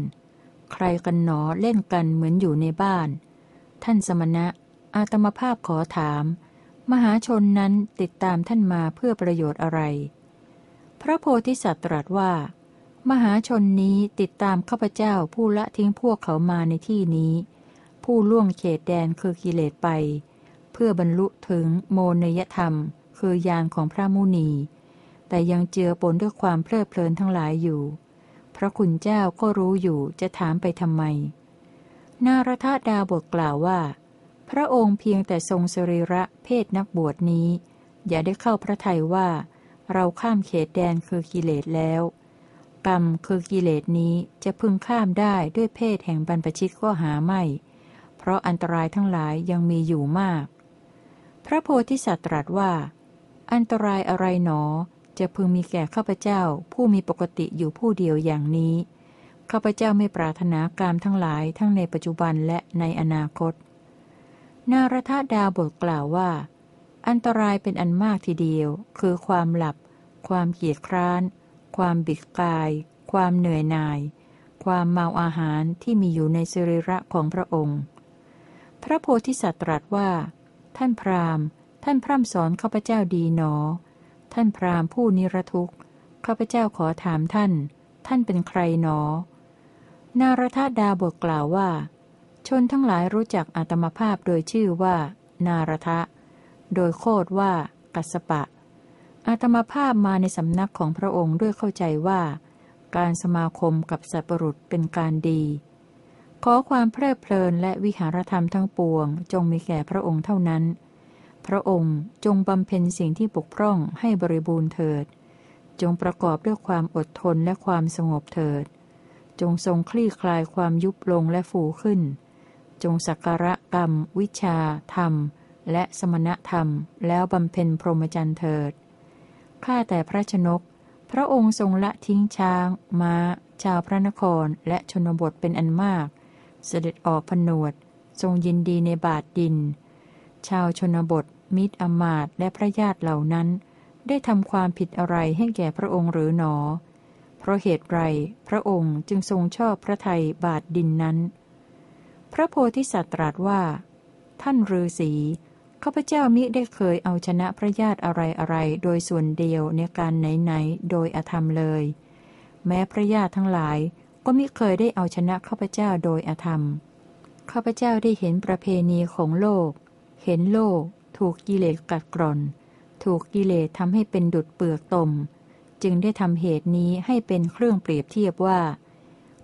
ใครกันหนอเล่นกันเหมือนอยู่ในบ้าน ท่านสมณะ อาตมภาพขอถาม มหาชนนั้นติดตามท่านมาเพื่อประโยชน์อะไร พระโพธิสัตว์ตรัสว่า มหาชนนี้ติดตามข้าพเจ้าผู้ละทิ้งพวกเขามาในที่นี้ ผู้ล่วงเขตแดนคือกิเลสไป เพื่อบรรลุถึงโมนยธรรม คือยานของพระมุนี แต่ยังเจือปนด้วยความเพลิดเพลินทั้งหลายอยู่ พระคุณเจ้าก็รู้อยู่จะถามไปทำไม นารทดาบทกล่าวว่า พระองค์เพียงแต่ทรงสรีระเพศนักบวชนี้ อย่าได้เข้าพระทัยว่า เราข้ามเขตแดนคือกิเลสแล้ว กรรมคือกิเลสนี้จะพึงข้ามได้ด้วยเพศแห่งบรรพชิตก็หาไม่ เพราะอันตรายทั้งหลายยังมีอยู่มาก พระโพธิสัตว์ตรัสว่า อันตรายอะไรหนอ จะพึงมีแก่ข้าพเจ้าผู้มีปกติอยู่ผู้เดียวอย่างนี้ข้าพเจ้าไม่ปรารถนากามทั้งหลายทั้งในปัจจุบันและในอนาคต นารทดาบทกล่าวว่า อันตรายเป็นอันมากทีเดียว คือความหลับ ความเกียจคร้าน ความบิดกาย ความเหนื่อยหน่าย ความเมาอาหารที่มีอยู่ในสิริระของพระองค์ พระโพธิสัตว์ตรัสว่า ท่านพราหมณ์ ท่านพร่ำสอนข้าพเจ้าดีหนอ ท่านพราหมณ์ผู้นิรทุกข์ข้าพเจ้าขอถามท่าน ท่านเป็นใครหนอ นารทดาบทกล่าวว่า ชนทั้งหลายรู้จักอัตมภาพโดยชื่อว่า นารทะ โดยโคดว่า กัสปะ อาตมาภาพมาในสำนักของพระองค์ด้วยเข้าใจว่า การสมาคมกับสัตว์ปรุษเป็นการดี ขอความเพลิดเพลินและวิหารธรรมทั้งปวง จงมีแก่พระองค์เท่านั้น พระองค์จงบำเพ็ญสิ่งที่ปกพร่องให้บริบูรณ์เถิด จงประกอบด้วยความอดทนและความสงบเถิด จงทรงคลี่คลายความยุบลงและฟูขึ้น จงสักการะกรรม วิชา ธรรม และสมณธรรม แล้วบำเพ็ญพรหมจรรย์เถิด ข้าแต่พระชนก พระองค์ทรงละทิ้งช้างม้า ชาวพระนครและชนบทเป็นอันมาก เสด็จออกผนวด ทรงยินดีในบาทดิน ชาวชนบท มิตรอมาตและพระญาติเหล่านั้น ได้ทำความผิดอะไรให้แก่พระองค์หรือหนอ เพราะเหตุไรพระองค์จึงทรงชอบพระไทยบาทดินนั้น พระโพธิสัตว์ตรัสว่า ท่านฤาษี ข้าพเจ้ามิได้เคยเอาชนะพระญาติอะไรอะไรโดยส่วนเดียวในการไหนๆโดยอธรรมเลย แม้พระญาติทั้งหลายก็มิเคยได้เอาชนะข้าพเจ้าโดยอธรรมข้าพเจ้าได้เห็นประเพณีของโลก เห็นโลก ถูกกิเลสกัดกร่อน ถูกกิเลสทำให้เป็นดุดเปลือกตม จึงได้ทำเหตุนี้ให้เป็นเครื่องเปรียบเทียบว่า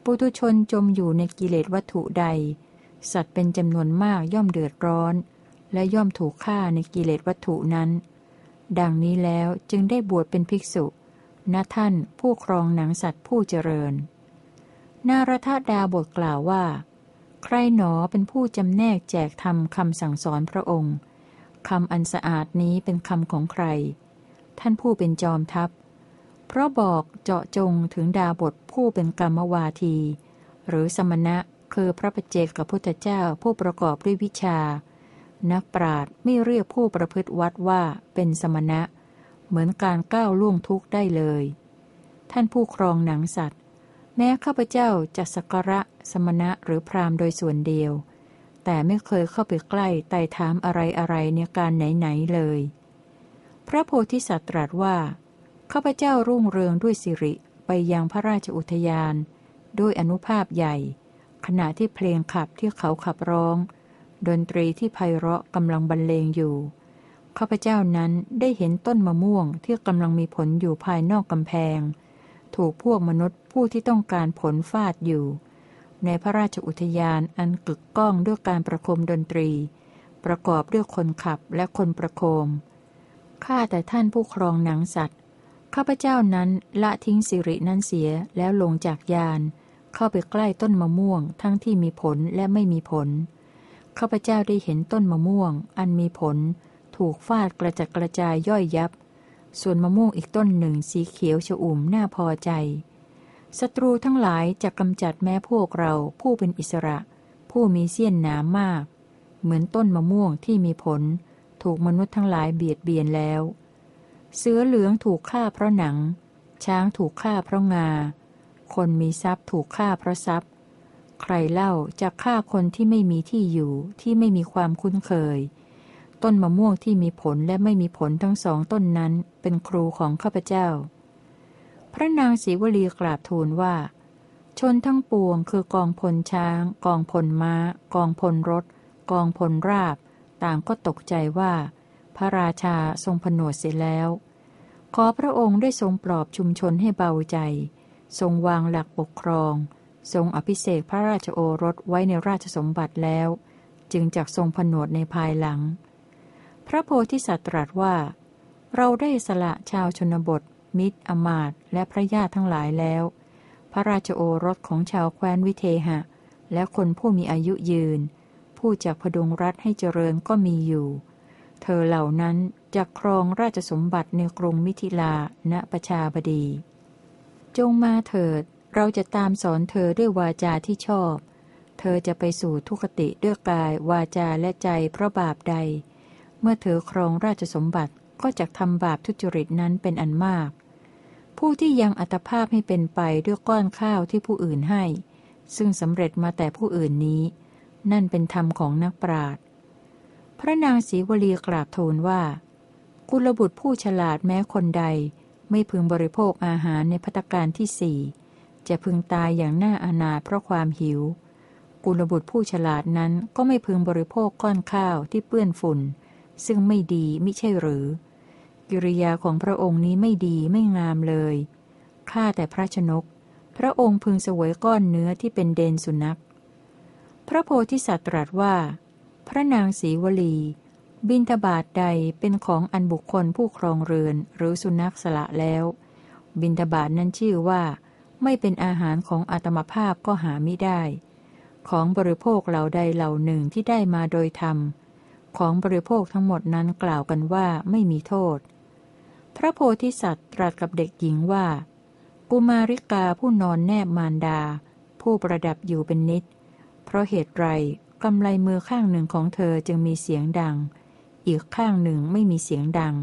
ปุถุชนจมอยู่ในกิเลสวัตถุใด สัตว์เป็นจำนวนมากย่อมเดือดร้อน และย่อมถูกฆ่าในกิเลสวัตถุนั้น ดังนี้แล้วจึงได้บวชเป็นภิกษุณท่านผู้ครองหนังสัตว์ผู้เจริญ นารทดาบทกล่าวว่า ใครหนอเป็นผู้จำแนกแจกธรรมคำสั่งสอนพระองค์คำอันสะอาดนี้เป็นคำของใคร ท่านผู้เป็นจอมทัพ เพราะบอกเจาะจงถึงดาบทผู้เป็นกรรมวาที หรือสมณะคือพระปเจกกับพุทธเจ้าผู้ประกอบด้วยวิชา นักปราดไม่เรียกผู้ประพฤติวัดว่าเป็นสมณะ เหมือนการก้าวล่วงทุกข์ได้เลย ท่านผู้ครองหนังสัตว์ แม้ข้าพเจ้าจะสักการะสมณะหรือพรามโดยส่วนเดียว แต่ไม่เคยเข้าไปใกล้ไต่ถามอะไรอะไรในการไหนๆเลย พระโพธิสัตว์ตรัสว่าข้าพเจ้ารุ่งเรืองด้วยสิริไปยังพระราชอุทยาน ด้วยอนุภาพใหญ่ ขณะที่เพลงขับที่เขาขับร้อง ดนตรีที่ไพเราะกำลังบรรเลงอยู่ข้าพเจ้านั้นได้เห็นต้นมะม่วงที่กำลังมีผลอยู่ภายนอกกำแพง ถูกพวกมนุษย์ผู้ที่ต้องการผลฟาดอยู่ ในพระราชอุทยานอันกึกก้องด้วยการประโคมดนตรี ประกอบด้วยคนขับและคนประโคมข้าแต่ท่านผู้ครองหนังสัตว์ข้าพเจ้านั้นละทิ้งสิรินั้นเสียแล้วลงจากยาน เข้าไปใกล้ต้นมะม่วงทั้งที่มีผลและไม่มีผล ข้าพเจ้าได้เห็นต้นมะม่วง อันมีผล ถูกฟาดกระจัดกระจายย่อยยับ ส่วนมะม่วงอีกต้นหนึ่งสีเขียวชอุ่มน่าพอใจศัตรูทั้งหลายจะกำจัดแม้พวกเราผู้เป็นอิสระ ผู้มีเสี้ยนหนามมาก เหมือนต้นมะม่วงที่มีผล ถูกมนุษย์ทั้งหลายเบียดเบียนแล้ว เสือเหลืองถูกฆ่าเพราะหนัง ช้างถูกฆ่าเพราะงา คนมีทรัพย์ถูกฆ่าเพราะทรัพย์ ใครเล่าจะฆ่าคนที่ไม่มีที่อยู่ที่ไม่มีความคุ้นเคย ต้นมะม่วงที่มีผลและไม่มีผลทั้งสองต้นนั้นเป็นครูของข้าพเจ้า พระนางศรีวลีกราบทูลว่า ชนทั้งปวงคือกองพลช้าง กองพลม้า กองพลรถ กองพลราบ ต่างก็ตกใจว่า พระราชาทรงผนวดเสร็จแล้ว ขอพระองค์ได้ทรงปลอบชุมชนให้เบาใจ ทรงวางหลักปกครอง ทรงอภิเษกพระราชโอรสไว้ในราชสมบัติแล้ว จึงจักทรงผนวดในภายหลัง พระโพธิสัตว์ตรัสว่า เราได้สละชาวชนบท มิตรอมาตและพระญาติทั้งหลายแล้ว พระราชโอรสของชาวแคว้นวิเทหะ และคนผู้มีอายุยืน ผู้จากพดุงรัฐให้เจริญก็มีอยู่ เธอเหล่านั้นจะครองราชสมบัติในกรุงมิถิลาณประชาบดี จงมาเถิด เราจะตามสอนเธอด้วยวาจาที่ชอบ เธอจะไปสู่ทุกติด้วยกายวาจาและใจเพราะบาปใด เมื่อเธอครองราชสมบัติก็จะทำบาปทุจริตนั้นเป็นอันมาก ผู้ที่ยังอัตภาพให้เป็นไปด้วยก้อนข้าวที่ผู้อื่นให้ ซึ่งสำเร็จมาแต่ผู้อื่นนี้ นั่นเป็นธรรมของนักปราชญ์พระนางศรีวลีกราบทูลว่า กุลบุตรผู้ฉลาดแม้คนใด ไม่พึงบริโภคอาหารในพัตการที่สี่ จะพึงตายอย่างน่าอนาเพราะความหิว กุลบุตรผู้ฉลาดนั้นก็ไม่พึงบริโภคก้อนข้าวที่เปื้อนฝุ่น ซึ่งไม่ดีม่ใช่หรือ กิริยาของพระองค์นี้ไม่ดีไม่งามเลย ข้าแต่พระชนก พระองค์พึงเสวยก้อนเนื้อที่เป็นเดนสุนัข พระโพธิสัตว์ตรัสว่า พระนางศรีวลี บินทบาทใดเป็นของอันบุคคลผู้ครองเรือนหรือสุนัขสละแล้ว บินทบาทนั้นชื่อว่า ไม่เป็นอาหารของอาตมภาพก็หาไม่ได้ ของบริโภคเหล่าใดเหล่าหนึ่งที่ได้มาโดยธรรม ของบริโภคทั้งหมดนั้นกล่าวกันว่าไม่มีโทษ พระโพธิสัตว์ตรัสกับเด็กหญิงว่า กุมาริกาผู้นอนแนบมารดา ผู้ประดับอยู่เป็นนิด เพราะเหตุไรกำไลมือข้างหนึ่งของเธอจึงมีเสียงดัง อีกข้างหนึ่งไม่มีเสียงดัง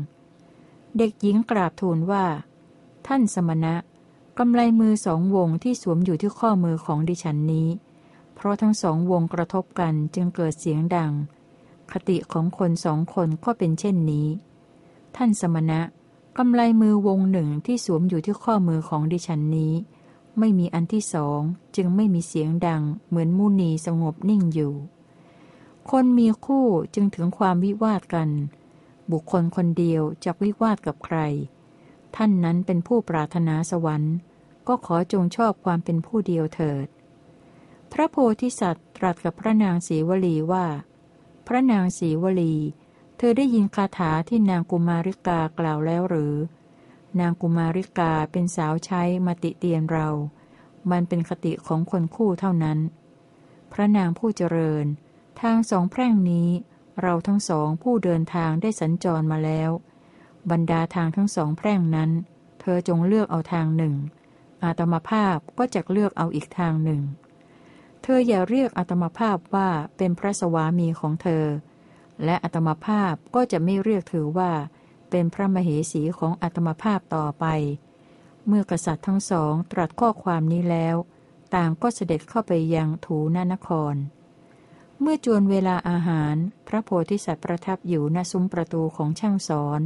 เด็กหญิงกราบทูลว่า ท่านสมณะ กำไลมือสองวงที่สวมอยู่ที่ข้อมือของดิฉันนี้ เพราะทั้งสองวงกระทบกันจึงเกิดเสียงดัง คติของคนสองคนก็เป็นเช่นนี้ ท่านสมณะกำไลมือวงหนึ่งที่สวมอยู่ที่ข้อมือของดิฉันนี้ ไม่มีอันที่สองจึงไม่มีเสียงดัง เหมือนมุนีสงบนิ่งอยู่ คนมีคู่จึงถึงความวิวาทกัน บุคคลคนเดียวจะวิวาทกับใคร ท่านนั้นเป็นผู้ปรารถนาสวรรค์ ก็ขอจงชอบความเป็นผู้เดียวเถิด พระโพธิสัตว์ตรัสกับพระนางศรีวลีว่า พระนางศรีวลี เธอได้ยินคาถาที่นางกุมาริกากล่าวแล้วหรือ นางกุมาริกาเป็นสาวใช้มาติเตียนเรา มันเป็นคติของคนคู่เท่านั้น พระนางผู้เจริญ ทางสองแพร่งนี้ เราทั้งสองผู้เดินทางได้สัญจรมาแล้ว บรรดาทางทั้งสองแพร่งนั้น เธอจงเลือกเอาทางหนึ่ง อาตมาภาพก็จะเลือกเอาอีกทางหนึ่ง เธออย่าเรียกอาตมาภาพว่าเป็นพระสวามีของเธอ และอาตมาภาพก็จะไม่เรียกถือว่า เป็นพระมเหสีของอาตมาภาพต่อไป เมื่อกษัตริย์ทั้งสองตรัสข้อความนี้แล้ว ต่างก็เสด็จเข้าไปยังถูนานครเมื่อจวนเวลาอาหาร พระโพธิสัตว์ประทับอยู่ณซุ้มประตูของช่างสอน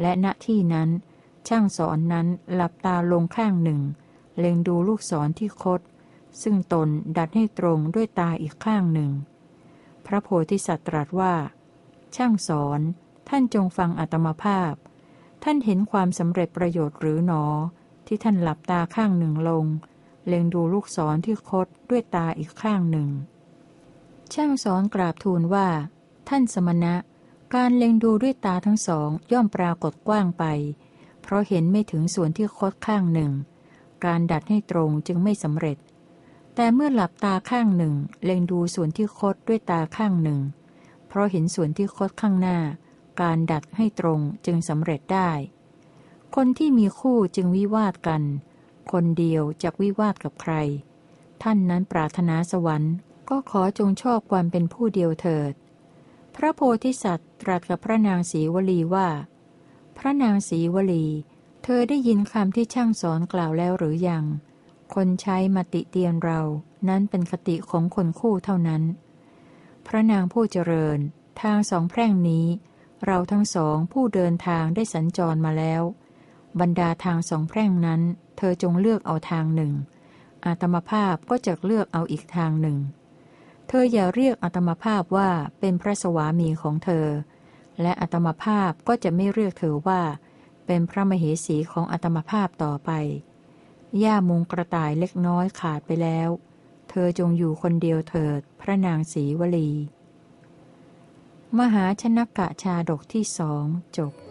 และณที่นั้น ช่างสอนนั้นหลับตาลงข้างหนึ่ง เล็งดูลูกศรที่คด ซึ่งตนดัดให้ตรงด้วยตาอีกข้างหนึ่ง พระโพธิสัตว์ตรัสว่า ช่างสอน ท่านจงฟังอัตมภาพ ท่านเห็นความสำเร็จประโยชน์หรือหนอ ที่ท่านหลับตาข้างหนึ่งลง เล็งดูลูกศรที่คดด้วยตาอีกข้างหนึ่ง ช่างสอนกราบทูลว่า ท่านสมณะ การเล็งดูด้วยตาทั้งสองย่อมปรากฏกว้างไป เพราะเห็นไม่ถึงส่วนที่คดข้างหนึ่ง การดัดให้ตรงจึงไม่สำเร็จ แต่เมื่อหลับตาข้างหนึ่ง เล็งดูส่วนที่คดด้วยตาข้างหนึ่ง เพราะเห็นส่วนที่คดข้างหน้า การดัดให้ตรงจึงสำเร็จได้ คนที่มีคู่จึงวิวาทกัน คนเดียวจะวิวาทกับใคร ท่านนั้นปรารถนาสวรรค์ ก็ขอจงชอบความเป็นผู้เดียวเถิด พระโพธิสัตว์ตรัสกับพระนางศรีวลีว่า พระนางศรีวลี เธอได้ยินคำที่ช่างสอนกล่าวแล้วหรือยัง คนใช้มาติเตียนเรา นั้นเป็นคติของคนคู่เท่านั้น พระนางผู้เจริญ ทางสองแพร่งนี้ เราทั้งสองผู้เดินทางได้สัญจรมาแล้ว บรรดาทางสองแพร่งนั้น เธอจงเลือกเอาทางหนึ่ง อาตมาภาพก็จะเลือกเอาอีกทางหนึ่ง เธออย่าเรียกอาตมาภาพว่าเป็นพระสวามีของเธอ และอาตมาภาพก็จะไม่เรียกเธอว่า เป็นพระมเหสีของอาตมาภาพต่อไป ย่ามุงกระต่ายเล็กน้อยขาดไปแล้ว เธอจงอยู่คนเดียวเถิด พระนางศรีวลี มหาชนกกะชาดกที่สองจบ